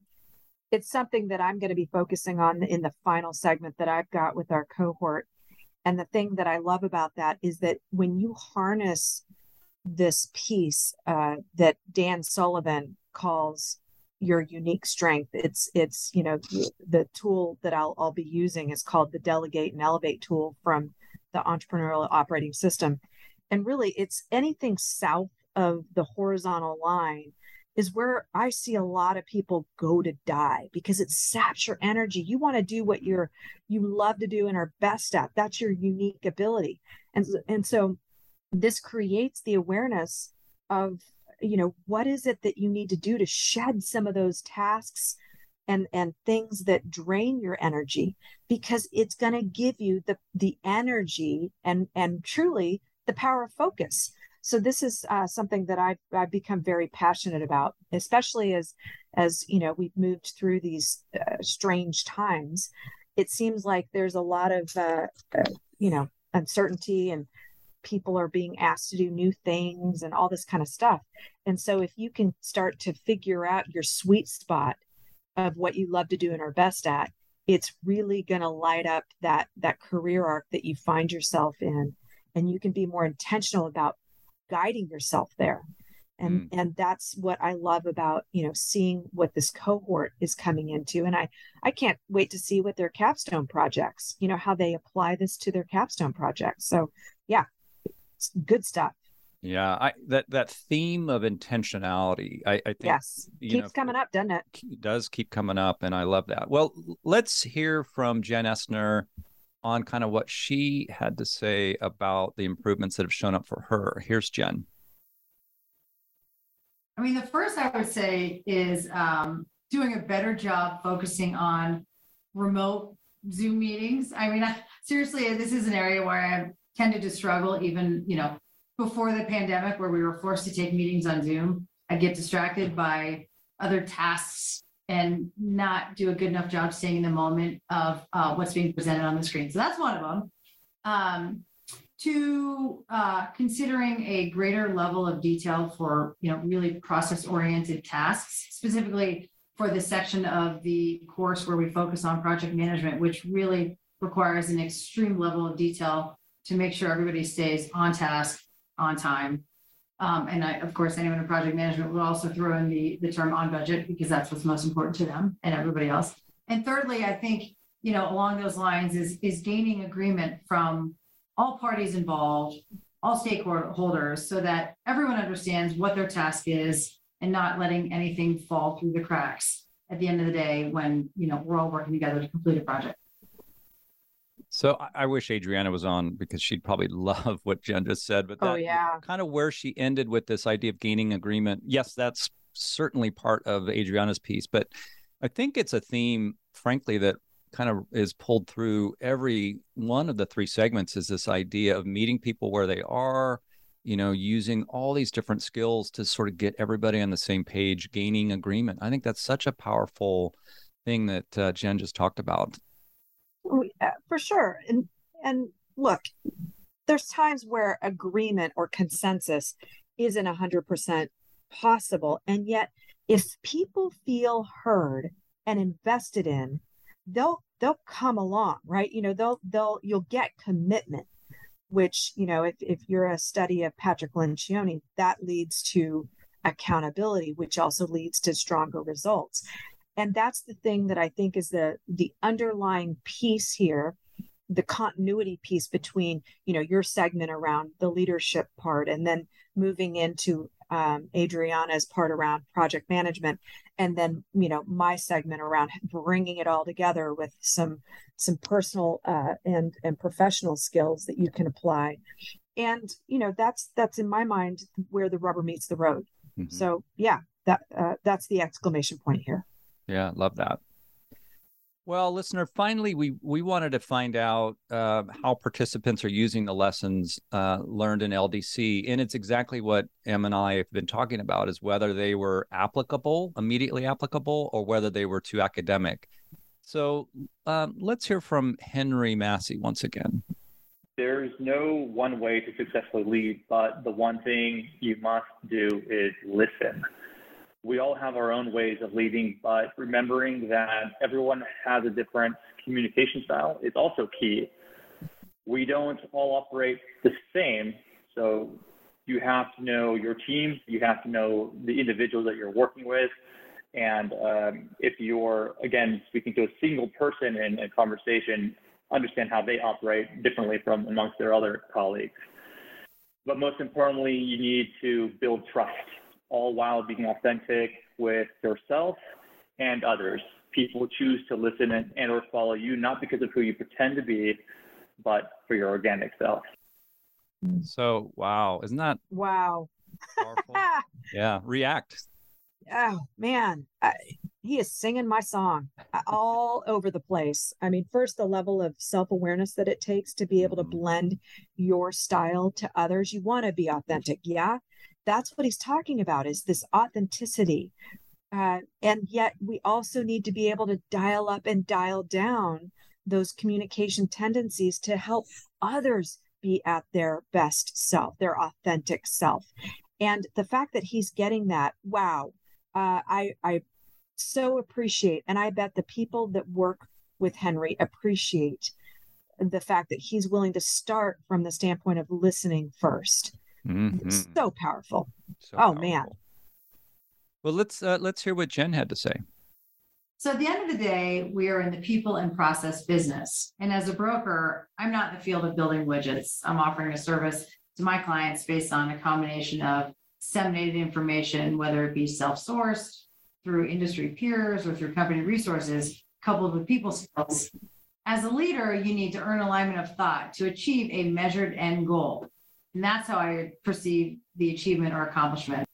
it's something that I'm going to be focusing on in the final segment that I've got with our cohort. And the thing that I love about that is that when you harness this piece uh, that Dan Sullivan calls your unique strength, it's it's you know the tool that I'll I'll be using is called the Delegate and Elevate tool from the Entrepreneurial Operating System, and really it's anything south of the horizontal line is where I see a lot of people go to die because it saps your energy. You want to do what you're you love to do and are best at. That's your unique ability. And and so this creates the awareness of you know what is it that you need to do to shed some of those tasks and and things that drain your energy because it's going to give you the the energy and and truly the power of focus so this is uh, something that I've, I've become very passionate about, especially as as you know we've moved through these uh, strange times. It seems like there's a lot of uh, uh, you know uncertainty and people are being asked to do new things and all this kind of stuff. And so if you can start to figure out your sweet spot of what you love to do and are best at, it's really going to light up that that career arc that you find yourself in and you can be more intentional about guiding yourself there and mm. and that's what i love about you know seeing what this cohort is coming into and i i can't wait to see what their capstone projects you know how they apply this to their capstone projects so yeah good stuff yeah i that that theme of intentionality i, I think yes keeps know, coming up doesn't it does keep coming up and i love that well let's hear from jen essner on kind of what she had to say about the improvements that have shown up for her. Here's Jen. I mean, the first I would say is um, doing a better job focusing on remote Zoom meetings. I mean, I, seriously, this is an area where I tended to struggle even, you know, before the pandemic where we were forced to take meetings on Zoom. I'd get distracted by other tasks and not do a good enough job staying in the moment of uh, what's being presented on the screen. So that's one of them. Um, to uh, considering a greater level of detail for you know really process oriented tasks specifically for the section of the course where we focus on project management which really requires an extreme level of detail to make sure everybody stays on task on time um, and I, of course anyone in project management will also throw in the the term on budget because that's what's most important to them and everybody else and thirdly i think you know along those lines is is gaining agreement from all parties involved, all stakeholders, so that everyone understands what their task is and not letting anything fall through the cracks at the end of the day when you know we're all working together to complete a project. So I wish Adriana was on because she'd probably love what Jen just said. But that, oh yeah, kind of where she ended with this idea of gaining agreement. Yes, that's certainly part of Adriana's piece, but I think it's a theme, frankly, that kind of is pulled through every one of the three segments is this idea of meeting people where they are you know using all these different skills to sort of get everybody on the same page gaining agreement i think that's such a powerful thing that uh, jen just talked about oh, Uh, for sure. And and look there's times where agreement or consensus isn't 100% possible. And yet if people feel heard and invested in they'll they'll come along right? You know they'll they'll you'll get commitment which you know if, if you're a study of patrick lencioni that leads to accountability which also leads to stronger results and that's the thing that i think is the the underlying piece here the continuity piece between you know your segment around the leadership part and then moving into um, Adriana's part around project management, and then you know my segment around bringing it all together with some some personal uh, and and professional skills that you can apply, and you know that's that's in my mind where the rubber meets the road. Mm-hmm. So yeah, that uh, that's the exclamation point here. Yeah, love that. Well, listener, finally, we we wanted to find out uh, how participants are using the lessons uh, learned in LDC, and it's exactly what M and I have been talking about: is whether they were applicable, immediately applicable, or whether they were too academic. So um, let's hear from Henry Massey once again. There's no one way to successfully lead, but the one thing you must do is listen we all have our own ways of leading, but remembering that everyone has a different communication style is also key. We don't all operate the same, so you have to know your team, you have to know the individuals that you're working with, and um, if you're again speaking to a single person in a conversation, understand how they operate differently from amongst their other colleagues. But most importantly, you need to build trust all while being authentic with yourself and others. People choose to listen and, and or follow you not because of who you pretend to be, but for your organic self. So wow, isn't that wow? yeah, react. Oh man, I, he is singing my song uh, all over the place. I mean, first the level of self-awareness that it takes to be able to mm-hmm. blend your style to others. You want to be authentic, yeah, that's what he's talking about is this authenticity. Uh, and yet we also need to be able to dial up and dial down those communication tendencies to help others be at their best self their authentic self. And the fact that he's getting that wow uh, i i so appreciate and i bet the people that work with henry appreciate the fact that he's willing to start from the standpoint of listening first Mm-hmm. So powerful. So oh powerful. man. Well, let's uh, let's hear what Jen had to say. So at the end of the day, we are in the people and process business. And as a broker, I'm not in the field of building widgets. I'm offering a service to my clients based on a combination of disseminated information, whether it be self-sourced through industry peers or through company resources, coupled with people skills. As a leader, you need to earn alignment of thought to achieve a measured end goal. And that's how I perceive the achievement or accomplishment.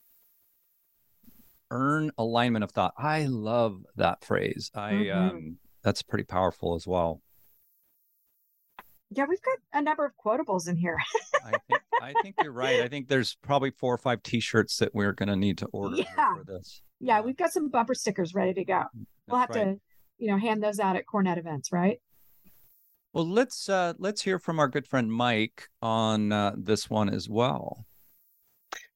Earn alignment of thought. I love that phrase. I mm-hmm. um that's pretty powerful as well. Yeah, we've got a number of quotables in here. I think I think you're right. I think there's probably four or five T-shirts that we're going to need to order Yeah. for this. yeah, we've got some bumper stickers ready to go. We'll have right. to, you know, hand those out at CoreNet events, right? Well, let's uh, let's hear from our good friend Mike on uh, this one as well.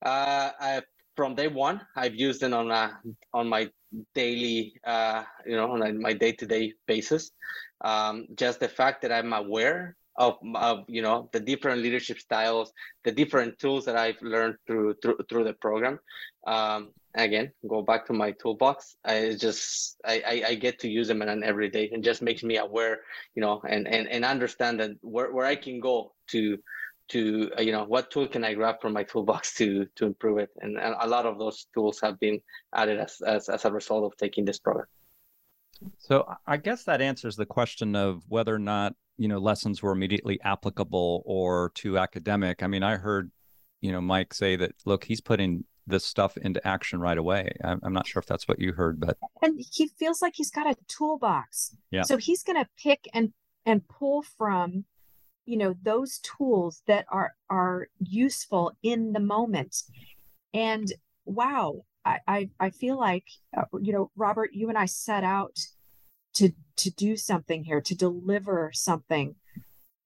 Uh, I, from day one, I've used it on uh, on my daily, uh, you know, on a- my day to day basis. Um, just the fact that I'm aware of, of, you know, the different leadership styles, the different tools that I've learned through through through the program. Um, again, go back to my toolbox. I just I, I, I get to use them on an every day, and just makes me aware, you know, and and and understand that where where I can go to to uh, you know what tool can I grab from my toolbox to to improve it, and, and a lot of those tools have been added as, as as a result of taking this program. So I guess that answers the question of whether or not you know lessons were immediately applicable or too academic. I mean, I heard you know Mike say that look, he's putting this stuff into action right away. I'm, I'm not sure if that's what you heard, but And he feels like he's got a toolbox. Yeah. So he's going to pick and and pull from, you know, those tools that are are useful in the moment. And wow, I I, I feel like uh, you know, Robert, you and I set out to to do something here, to deliver something,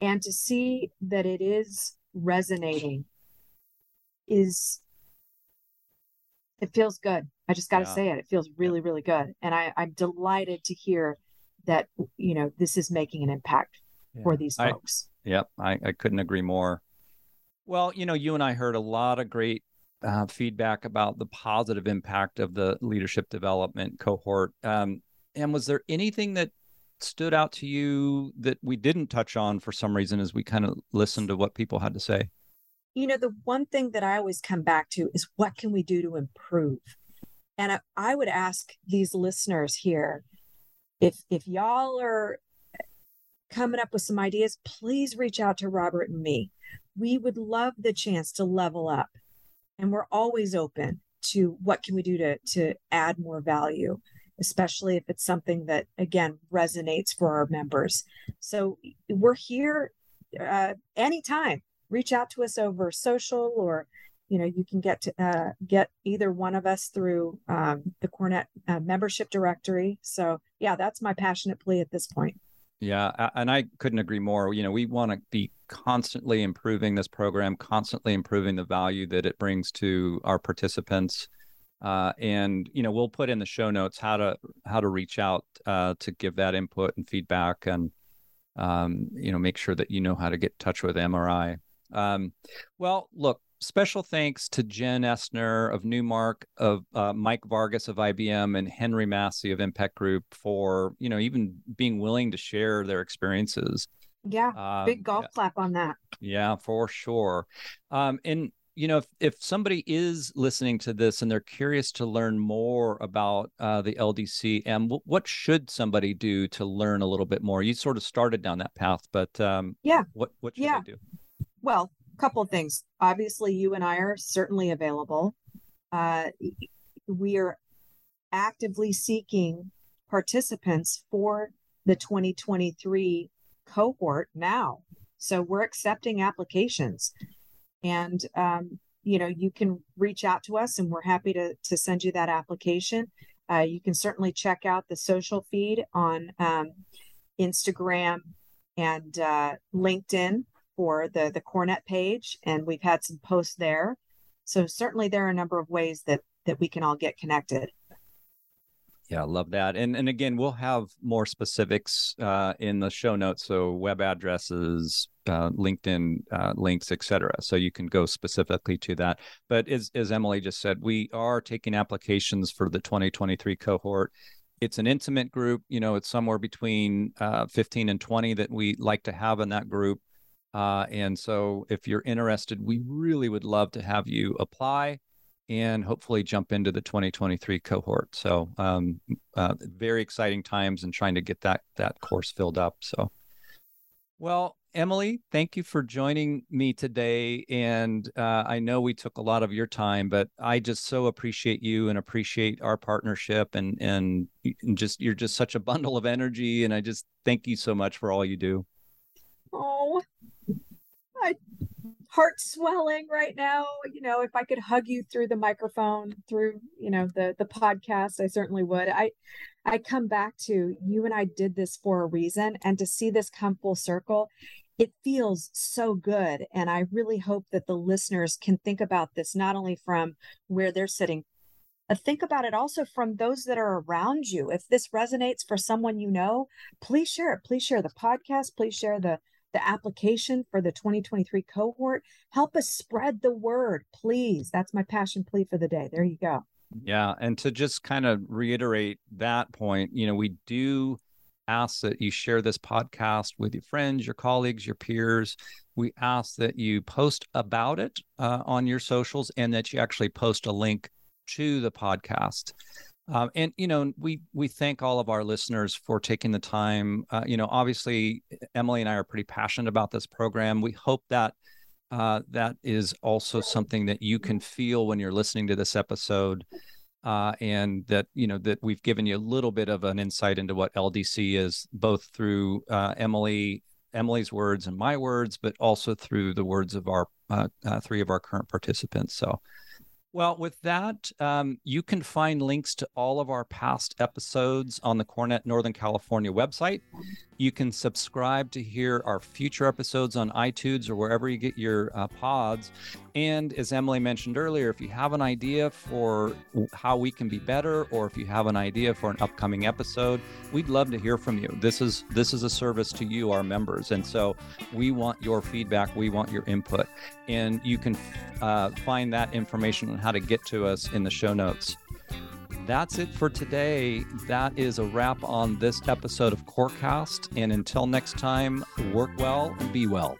and to see that it is resonating is it feels good. I just got to Yeah. say it. It feels really, really good. And I, I'm delighted to hear that, you know, this is making an impact for these I- folks. Yep, I, I couldn't agree more. Well, you know, you and I heard a lot of great uh, feedback about the positive impact of the leadership development cohort. Um, and was there anything that stood out to you that we didn't touch on for some reason as we kind of listened to what people had to say? You know, the one thing that I always come back to is what can we do to improve? And I, I would ask these listeners here if if y'all are coming up with some ideas, please reach out to Robert and me. We would love the chance to level up. And we're always open to what can we do to to add more value, especially if it's something that again resonates for our members. So we're here uh, anytime reach out to us over social or you know you can get to uh, get either one of us through um, the CoreNet uh, membership directory so yeah that's my passionate plea at this point Yeah, and I couldn't agree more. You know, we want to be constantly improving this program, constantly improving the value that it brings to our participants. Uh, and you know, we'll put in the show notes how to how to reach out uh, to give that input and feedback, and um, you know, make sure that you know how to get in touch with MRI. Um, well, look, special thanks to Jen Essner of Newmark, of uh, Mike Vargas of IBM, and Henry Massey of Impact Group for you know even being willing to share their experiences. yeah Um, big golf clap on that yeah, for sure. Um, and you know, if, if somebody is listening to this and they're curious to learn more about uh, the LDC, and w- what should somebody do to learn a little bit more? You sort of started down that path, but um, Yeah. what what should Yeah. they do? Well a couple of things. Obviously you and i are certainly available. Uh, we are actively seeking participants for the 2023 cohort now. So we're accepting applications. And um, you know you can reach out to us and we're happy to to send you that application. Uh, you can certainly check out the social feed on um, instagram and uh, linkedin for the the CoreNet page and we've had some posts there so certainly there are a number of ways that that we can all get connected Yeah, love that. And and again, we'll have more specifics uh, in the show notes. So web addresses, uh, LinkedIn uh, links, etc. So you can go specifically to that. But as as Emily just said, we are taking applications for the 2023 cohort. It's an intimate group. You know, it's somewhere between uh, 15 and 20 that we like to have in that group. Uh, and so, if you're interested, we really would love to have you apply and hopefully jump into the 2023 cohort. So, um, uh, very exciting times and trying to get that that course filled up. So, well, Emily, thank you for joining me today. And uh, I know we took a lot of your time, but I just so appreciate you and appreciate our partnership. And and, just you're just such a bundle of energy. And I just thank you so much for all you do. Oh, I heart swelling right now. You know, if I could hug you through the microphone, through you know the the podcast, I certainly would. I I come back to you and I did this for a reason, and to see this come full circle, it feels so good. And I really hope that the listeners can think about this not only from where they're sitting. But think about it also from those that are around you. If this resonates for someone you know, please share it. Please share the podcast. Please share the the application for the 2023 cohort. Help us spread the word, please. That's my passion plea for the day. There you go. Yeah. And to just kind of reiterate that point, you know, we do ask that you share this podcast with your friends, your colleagues, your peers. We ask that you post about it uh, on your socials and that you actually post a link to the podcast. Um, and you know, we we thank all of our listeners for taking the time. Uh, you know, obviously, Emily and I are pretty passionate about this program. We hope that uh, that is also something that you can feel when you're listening to this episode, uh, and that you know that we've given you a little bit of an insight into what LDC is, both through uh, Emily Emily's words and my words, but also through the words of our uh, uh, three of our current participants. So. Well, with that, um, you can find links to all of our past episodes on the CoreNet Northern California website. You can subscribe to hear our future episodes on iTunes or wherever you get your uh, pods. And as Emily mentioned earlier, if you have an idea for how we can be better, or if you have an idea for an upcoming episode, we'd love to hear from you. This is this is a service to you, our members, and so we want your feedback. We want your input, and you can uh, find that information on how to get to us in the show notes. That's it for today. That is a wrap on this episode of Corecast. And until next time, work well and be well.